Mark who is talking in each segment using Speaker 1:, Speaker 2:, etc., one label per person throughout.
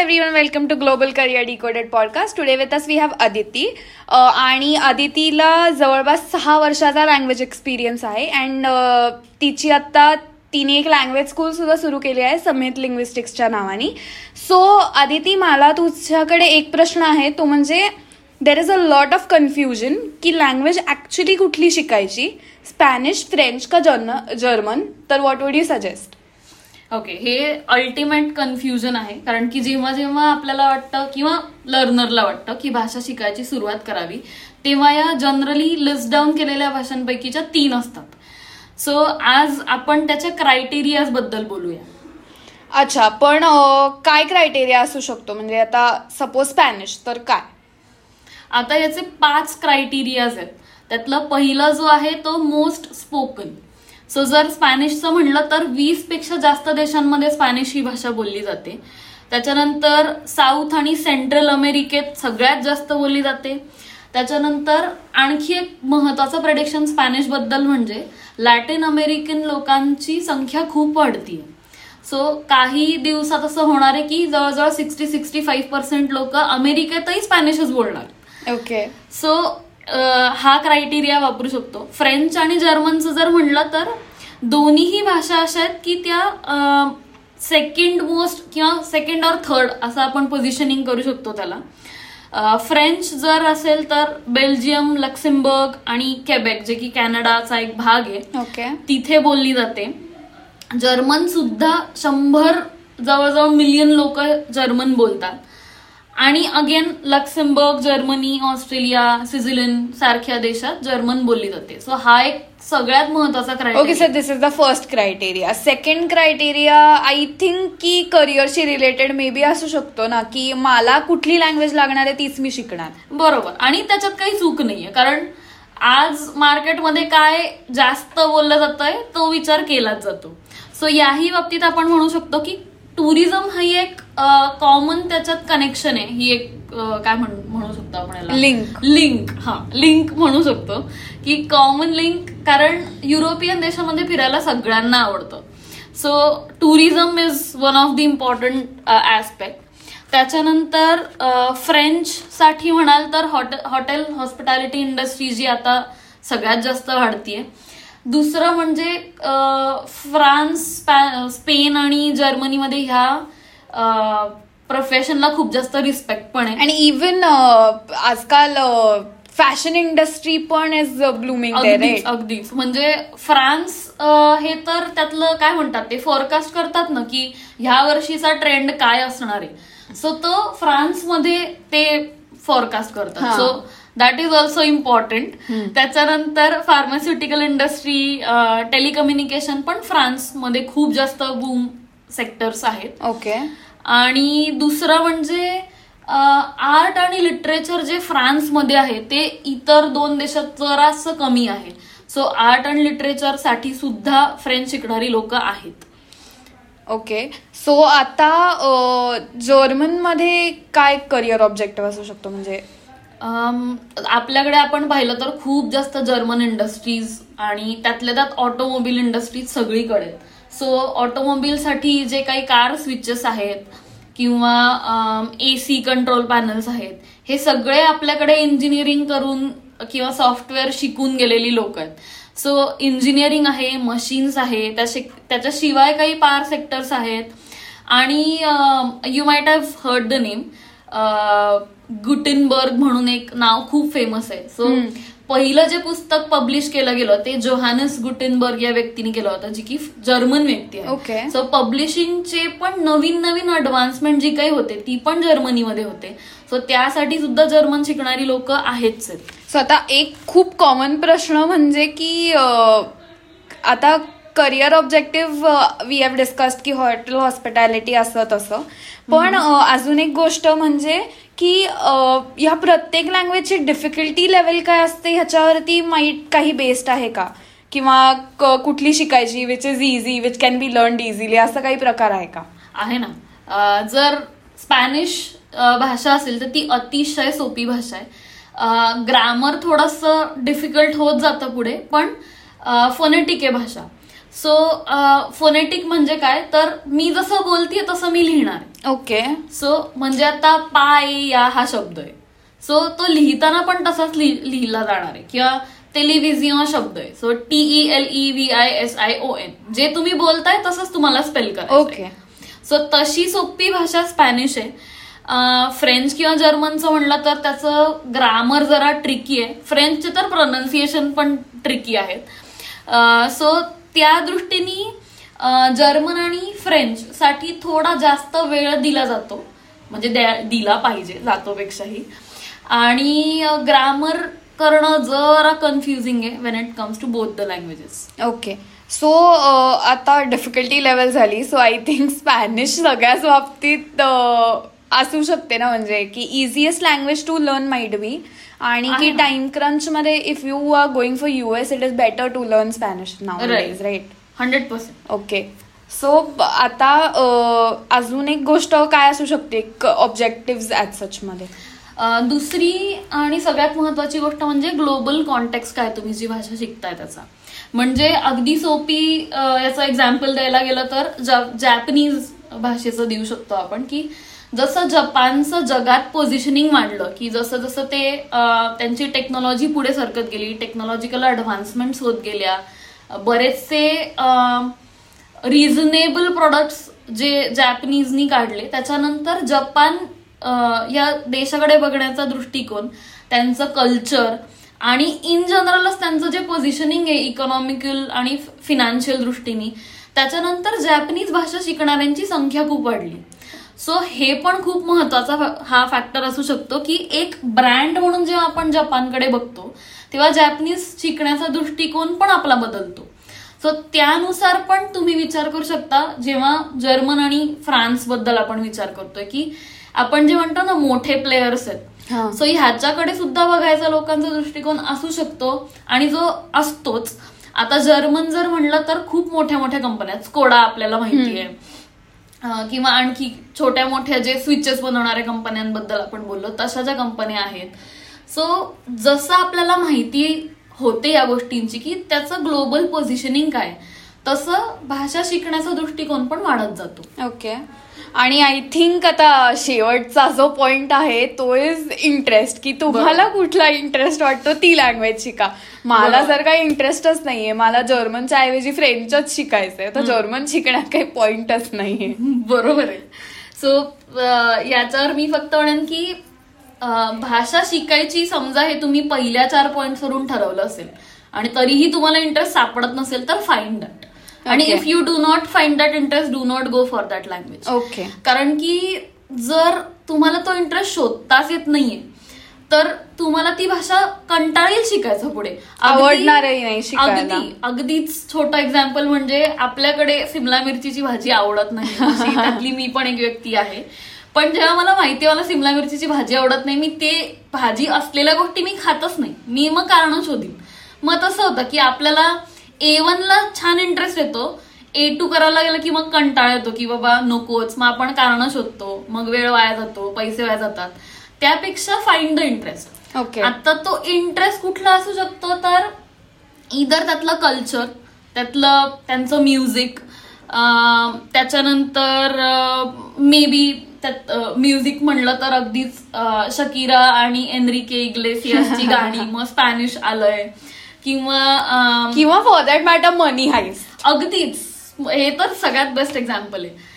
Speaker 1: everyone, welcome to Global Career Decoded Podcast. Today with us we have Aditi uh, आणि अदितीला जवळपास सहा वर्षाचा लँग्वेज एक्सपिरियन्स आहे अँड uh, तिची आत्ता तिने एक लँग्वेज स्कूल सुद्धा सुरू केली आहे समेत लिंग्विस्टिक्सच्या नावाने सो अदिती मला तुझ्याकडे एक प्रश्न आहे तो म्हणजे there is a lot of confusion की लँग्वेज ॲक्च्युली कुठली शिकायची स्पॅनिश फ्रेंच का जर्न जर्मन तर what would you suggest
Speaker 2: okay हे अल्टिमेट कन्फ्युजन आहे कारण की जेव्हा जेव्हा आपल्याला वाटतं किंवा लर्नरला वाटतं की भाषा शिकायची सुरुवात करावी तेव्हा या जनरली लिस्ट डाऊन केलेल्या भाषांपैकीच्या तीन असतात सो आज आपण त्याच्या क्रायटेरियाजबद्दल बद्दल बोलूया
Speaker 1: अच्छा पण काय क्रायटेरिया असू शकतो म्हणजे आता सपोज स्पॅनिश तर काय
Speaker 2: आता याचे पाच क्रायटेरियाज आहेत त्यातला पहिला जो आहे तो मोस्ट स्पोकन सो जर स्पॅनिशचं म्हणलं तर वीस पेक्षा जास्त देशांमध्ये स्पॅनिश ही भाषा बोलली जाते त्याच्यानंतर साऊथ आणि सेंट्रल अमेरिकेत सगळ्यात जास्त बोलली जाते त्याच्यानंतर आणखी एक महत्वाचं प्रडिक्शन स्पॅनिशबद्दल म्हणजे लॅटिन अमेरिकन लोकांची संख्या खूप वाढतीये सो काही दिवसात असं होणार आहे की जवळजवळ सिक्स्टी सिक्स्टी फाईव्ह पर्सेंट लोक अमेरिकेतही स्पॅनिशच बोलणार
Speaker 1: ओके
Speaker 2: सो हा क्रायटेरिया वापरू शकतो फ्रेंच आणि जर्मनचं जर म्हणलं तर दोन्हीही भाषा अशा आहेत की त्या सेकंड मोस्ट किंवा सेकंड और थर्ड असं आपण पोझिशनिंग करू शकतो त्याला फ्रेंच जर असेल तर बेल्जियम लक्झेंबर्ग आणि केबेक जे की कॅनडाचा एक भाग आहे
Speaker 1: ओके
Speaker 2: तिथे बोलली जाते जर्मन सुद्धा शंभर जवळजवळ मिलियन लोक जर्मन बोलतात आणि again Luxembourg Germany Australia Switzerland सारख्या देशात जर्मन बोलली जाते सो हा एक सगळ्यात महत्वाचा criteria okay
Speaker 1: sir this is the first criteria second criteria I think की करिअरशी रिलेटेड मे बी असू शकतो ना की मला कुठली लँग्वेज लागणार आहे तीच मी शिकणार
Speaker 2: बरोबर आणि त्याच्यात काही चूक नाहीये कारण आज मार्केटमध्ये काय जास्त बोललं जात आहे तो विचार केलाच जातो सो याही बाबतीत आपण म्हणू शकतो की टुरिझम ही एक कॉमन त्याच्यात कनेक्शन आहे ही एक काय म्हणू शकतो आपण
Speaker 1: लिंक
Speaker 2: लिंक हा लिंक म्हणू शकतो की कॉमन लिंक कारण युरोपियन देशामध्ये फिरायला सगळ्यांना आवडतं so tourism is one of the important aspect त्याच्यानंतर फ्रेंच साठी म्हणाल तर हॉटेल हॉटेल हॉस्पिटॅलिटी इंडस्ट्री जी आता सगळ्यात जास्त वाढतीये दुसरं म्हणजे फ्रान्स स्पेन आणि जर्मनीमध्ये ह्या प्रोफेशनला खूप जास्त रिस्पेक्ट पण आहे
Speaker 1: आणि इवन आजकाल फॅशन इंडस्ट्री पण इज ब्लूमिंग
Speaker 2: अगदीच म्हणजे फ्रान्स हे तर त्यातलं काय म्हणतात ते फोरकास्ट करतात ना की ह्या वर्षीचा ट्रेंड काय असणार आहे सो तो फ्रान्समध्ये ते फोरकास्ट करतात so that is also important त्याच्यानंतर फार्मास्युटिकल इंडस्ट्री टेलिकम्युनिकेशन पण फ्रान्समध्ये खूप जास्त बूम सेक्टर्स आहेत
Speaker 1: ओके
Speaker 2: आणि दुसरं म्हणजे आर्ट आणि लिटरेचर जे फ्रान्समध्ये आहे ते इतर दोन देशात जरासं कमी आहे सो आर्ट अँड साठी सुद्धा फ्रेंच शिकणारी लोक आहेत
Speaker 1: ओके सो आता जर्मनमध्ये काय करिअर ऑब्जेक्टिव्ह असू शकतो म्हणजे
Speaker 2: आपल्याकडे आपण पाहिलं तर खूप जास्त जर्मन इंडस्ट्रीज आणि त्यातल्या त्यात ऑटोमोबाईल इंडस्ट्रीज सगळीकडे सो ऑटोमोबाईलसाठी जे काही कार स्विचेस आहेत किंवा ए सी कंट्रोल पॅनल्स आहेत हे सगळे आपल्याकडे इंजिनिअरिंग करून किंवा सॉफ्टवेअर शिकून गेलेली लोक आहेत सो इंजिनिअरिंग आहे मशीन्स आहे त्याच्याशिवाय काही पार सेक्टर्स आहेत आणि you might have heard the name Gutenberg म्हणून एक नाव खूप फेमस आहे सो पहिलं जे पुस्तक पब्लिश केलं गेलं ते जोहानस गुटेनबर्ग या व्यक्तीने केलं होतं जी की जर्मन व्यक्ती आहे ओके सो पब्लिशिंगचे पण नवीन नवीन अडव्हान्समेंट जी काही होते ती पण जर्मनीमध्ये होते सो त्यासाठी सुद्धा जर्मन शिकणारी लोक आहेतच
Speaker 1: आता एक खूप कॉमन प्रश्न म्हणजे की आता career objective we have discussed की हॉटेल हॉस्पिटॅलिटी असं तसं पण अजून एक गोष्ट म्हणजे की ह्या प्रत्येक लँग्वेजची डिफिकल्टी लेवल काय असते ह्याच्यावरती माईट काही बेस्ड आहे का किंवा कुठली शिकायची which is easy which can be learn easily असा काही प्रकार आहे का
Speaker 2: आहे ना जर स्पॅनिश भाषा असेल तर ती अतिशय सोपी भाषा आहे ग्रॅमर थोडंसं डिफिकल्ट होत जातं पुढे पण फोनेटिक आहे भाषा सो फोनेटिक uh, म्हणजे काय तर मी जसं बोलते तसं मी लिहिणार
Speaker 1: ओके
Speaker 2: सो म्हणजे आता पाय या हा शब्द आहे सो तो लिहिताना पण तसाच लिहिला जाणार आहे किंवा टेलिव्हिजिओ शब्द आहे so T E L E V I S I O N जे तुम्ही बोलताय तसंच तुम्हाला स्पेल करा
Speaker 1: ओके
Speaker 2: सो तशी सोपी भाषा स्पॅनिश आहे फ्रेंच uh, किंवा जर्मनचं म्हणलं तर त्याचं ग्रामर जरा ट्रिकी आहे फ्रेंचचे तर प्रोनाऊन्सिएशन पण ट्रिकी आहेत सो uh, त्या दृष्टीने जर्मन आणि फ्रेंच साठी थोडा जास्त वेळ दिला जातो म्हणजे दिला पाहिजे जातोपेक्षाही आणि ग्रामर करणं जरा कन्फ्युजिंग आहे when it comes to both the languages
Speaker 1: okay so आता डिफिकल्टी लेवल झाली सो आय थिंक स्पॅनिश सगळ्याच बाबतीत असू शकते ना म्हणजे की easiest language to learn might be आणि की टाइम क्रंच मध्ये if you are going for US it is better to learn Spanish now right
Speaker 2: hundred percent
Speaker 1: okay so आता अजून एक गोष्ट काय असू शकते ऑब्जेक्टिव्ह ऍट सच मध्ये
Speaker 2: दुसरी आणि सगळ्यात महत्वाची गोष्ट म्हणजे ग्लोबल कॉन्टेक्स्ट काय तुम्ही जी भाषा शिकताय त्याचा म्हणजे अगदी सोपी याचं एक्झाम्पल द्यायला गेलं तर जॅपनीज भाषेचं देऊ शकतो आपण की जसं जपानचं जगात पोझिशनिंग वाढलं की जसं जसं ते त्यांची टेक्नॉलॉजी पुढे सरकत गेली टेक्नॉलॉजिकल ॲडव्हान्समेंट्स होत गेल्या बरेचसे रिझनेबल प्रोडक्ट्स जे जॅपनीजनी काढले त्याच्यानंतर जपान या देशाकडे बघण्याचा दृष्टिकोन त्यांचं कल्चर आणि इन जनरलच त्यांचं जे पोझिशनिंग आहे इकॉनॉमिकल आणि फिनान्शियल दृष्टीने त्याच्यानंतर जॅपनीज भाषा शिकणाऱ्यांची संख्या खूप वाढली सो हे पण खूप महत्वाचा हा फॅक्टर असू शकतो की एक ब्रँड म्हणून जेव्हा आपण जपानकडे बघतो तेव्हा जॅपनीज शिकण्याचा दृष्टिकोन पण आपला बदलतो सो त्यानुसार पण तुम्ही विचार करू शकता जेव्हा जर्मन आणि फ्रान्स बद्दल आपण विचार करतोय की आपण जे म्हणतो ना मोठे प्लेयर्स आहेत सो ह्याच्याकडे सुद्धा बघायचा लोकांचा दृष्टिकोन असू शकतो आणि जो असतोच आता जर्मन जर म्हणलं तर खूप मोठ्या मोठ्या कंपन्या स्कोडा आपल्याला माहिती आहे किंवा आणखी छोट्या मोठ्या जे स्विचेस बनवणाऱ्या कंपन्यांबद्दल आपण बोललो तशा ज्या कंपन्या आहेत सो जसं आपल्याला माहिती होते या गोष्टींची की त्याचं ग्लोबल पोझिशनिंग काय तसं भाषा शिकण्याचा दृष्टिकोन पण वाढत जातो
Speaker 1: ओके आणि आय थिंक आता शेवटचा जो पॉइंट आहे तो इज इंटरेस्ट की तुम्हाला कुठला इंटरेस्ट वाटतो ती लँग्वेज शिका मला जर काही इंटरेस्टच नाहीये मला जर्मनच्या ऐवजी फ्रेंचच शिकायचंय तर जर्मन शिकण्यात काही पॉइंटच नाहीये
Speaker 2: बरोबर आहे सो याच्यावर मी फक्त म्हणेन की भाषा शिकायची समजा हे तुम्ही पहिल्या चार वरून ठरवलं असेल आणि तरीही तुम्हाला इंटरेस्ट सापडत नसेल तर फाईंड आणि if you do not find that interest do not go for that language
Speaker 1: okay
Speaker 2: कारण की जर तुम्हाला तो इंटरेस्ट शोधताच येत नाहीये तर तुम्हाला ती भाषा कंटाळेल शिकायचं पुढे
Speaker 1: आवडणारही नाही
Speaker 2: अगदी अगदीच छोटं एक्झाम्पल म्हणजे आपल्याकडे सिमला मिरचीची भाजी आवडत नाही म्हणजे त्यातली मी पण एक व्यक्ती आहे पण जेव्हा मला माहिती मला सिमला मिरचीची भाजी आवडत नाही मी ते भाजी असलेल्या गोष्टी मी खातच नाही मी मग कारण शोधीन मग तसं होतं की आपल्याला ए वनला छान इंटरेस्ट येतो ए टू करायला गेलं की मग कंटाळ येतो की बाबा नकोच मग आपण कारण शोधतो मग वेळ वाया जातो पैसे वाया जातात त्यापेक्षा फाईंड द इंटरेस्ट
Speaker 1: ओके
Speaker 2: आता तो इंटरेस्ट कुठला असू शकतो तर इधर त्यातलं कल्चर त्यातलं त्यांचं म्युझिक त्याच्यानंतर मे बी त्यात म्युझिक म्हणलं तर अगदीच शकीरा आणि के इग्लेसियाची गाणी मग स्पॅनिश आलंय किंवा
Speaker 1: किंवा फॉर दॅट मॅटर मनी हाईस
Speaker 2: अगदीच हे तर सगळ्यात बेस्ट एक्झाम्पल आहे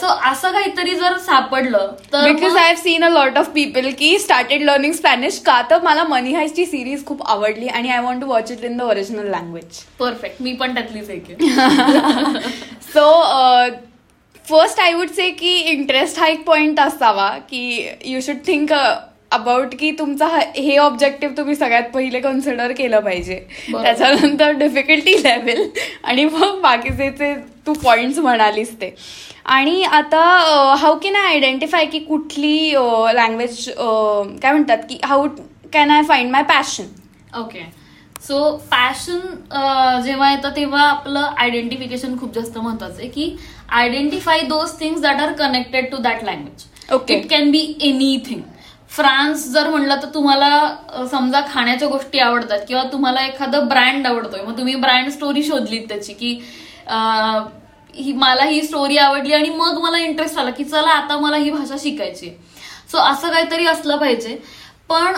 Speaker 2: सो असं काहीतरी जर सापडलं तर
Speaker 1: because I have seen a lot of people की स्टार्टेड लर्निंग स्पॅनिश का तर मला मनी ची सिरीज खूप आवडली आणि I want to watch it in the original language
Speaker 2: perfect मी पण त्यातलीच आहे
Speaker 1: so first I would say की इंटरेस्ट हा एक पॉइंट असावा की यू शुड थिंक अबाउट की तुमचा हे ऑब्जेक्टिव्ह तुम्ही सगळ्यात पहिले कन्सिडर केलं पाहिजे त्याच्यानंतर डिफिकल्टी लेवल आणि मग बाकीचे ते तू पॉइंट्स म्हणालीस ते आणि आता हाऊ कॅन आय आयडेंटिफाय की कुठली लँग्वेज काय म्हणतात की how can I find my passion
Speaker 2: okay so passion जेव्हा येतं तेव्हा आपलं आयडेंटिफिकेशन खूप जास्त महत्वाचं आहे की identify those things that are connected to that language
Speaker 1: okay
Speaker 2: it can be anything France जर म्हणलं तर तुम्हाला समजा खाण्याच्या गोष्टी आवडतात किंवा तुम्हाला एखादं ब्रँड आवडतोय मग तुम्ही ब्रँड स्टोरी शोधलीत त्याची की ही मला ही स्टोरी आवडली आणि मग मला इंटरेस्ट आला की चला आता मला ही भाषा शिकायची सो असं काहीतरी असलं पाहिजे पण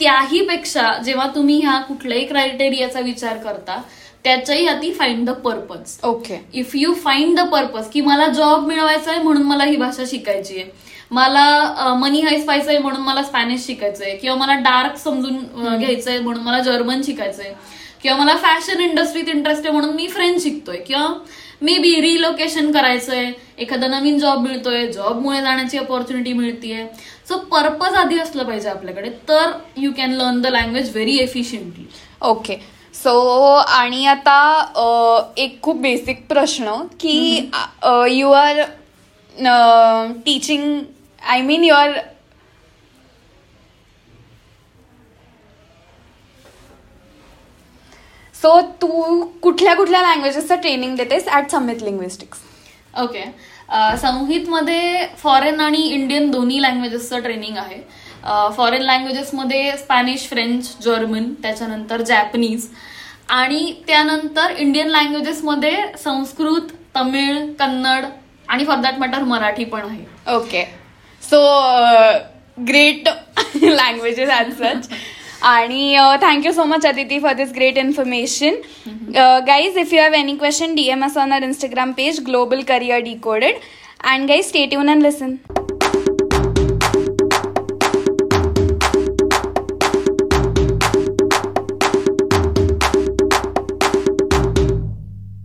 Speaker 2: त्याही पेक्षा जेव्हा तुम्ही ह्या कुठल्याही क्रायटेरियाचा विचार करता त्याच्याही आधी find the purpose
Speaker 1: okay
Speaker 2: if you find the purpose की मला जॉब मिळवायचा आहे म्हणून मला ही भाषा शिकायची आहे मला मनी हाईस पाहिजे म्हणून मला स्पॅनिश शिकायचंय किंवा मला डार्क समजून घ्यायचंय म्हणून मला जर्मन शिकायचंय किंवा मला फॅशन इंडस्ट्रीत इंटरेस्ट आहे म्हणून मी फ्रेंच शिकतोय किंवा मे बी रिलोकेशन करायचंय एखादा नवीन जॉब मिळतोय जॉबमुळे जाण्याची अपॉर्च्युनिटी मिळतीये सो पर्पज आधी असलं पाहिजे आपल्याकडे तर you can learn the language very efficiently
Speaker 1: okay so आणि आता एक खूप बेसिक प्रश्न की you are teaching I mean your so तू कुठल्या कुठल्या लँग्वेजेसचं ट्रेनिंग देतेस ॲट संमित लिंग्विस्टिक्स
Speaker 2: ओके संहितमध्ये फॉरेन आणि इंडियन दोन्ही लँग्वेजेसचं ट्रेनिंग आहे फॉरेन लँग्वेजेसमध्ये स्पॅनिश फ्रेंच जर्मन त्याच्यानंतर जॅपनीज आणि त्यानंतर इंडियन लँग्वेजेसमध्ये संस्कृत तमिळ कन्नड आणि फॉर दॅट मॅटर मराठी पण आहे
Speaker 1: okay So uh, great languages and such. Ani, uh, thank you so much, Aditi, for this great information. Mm-hmm. Uh, guys, if you have any question, DM us on our Instagram page, Global Career Decoded. And guys, stay tuned and listen.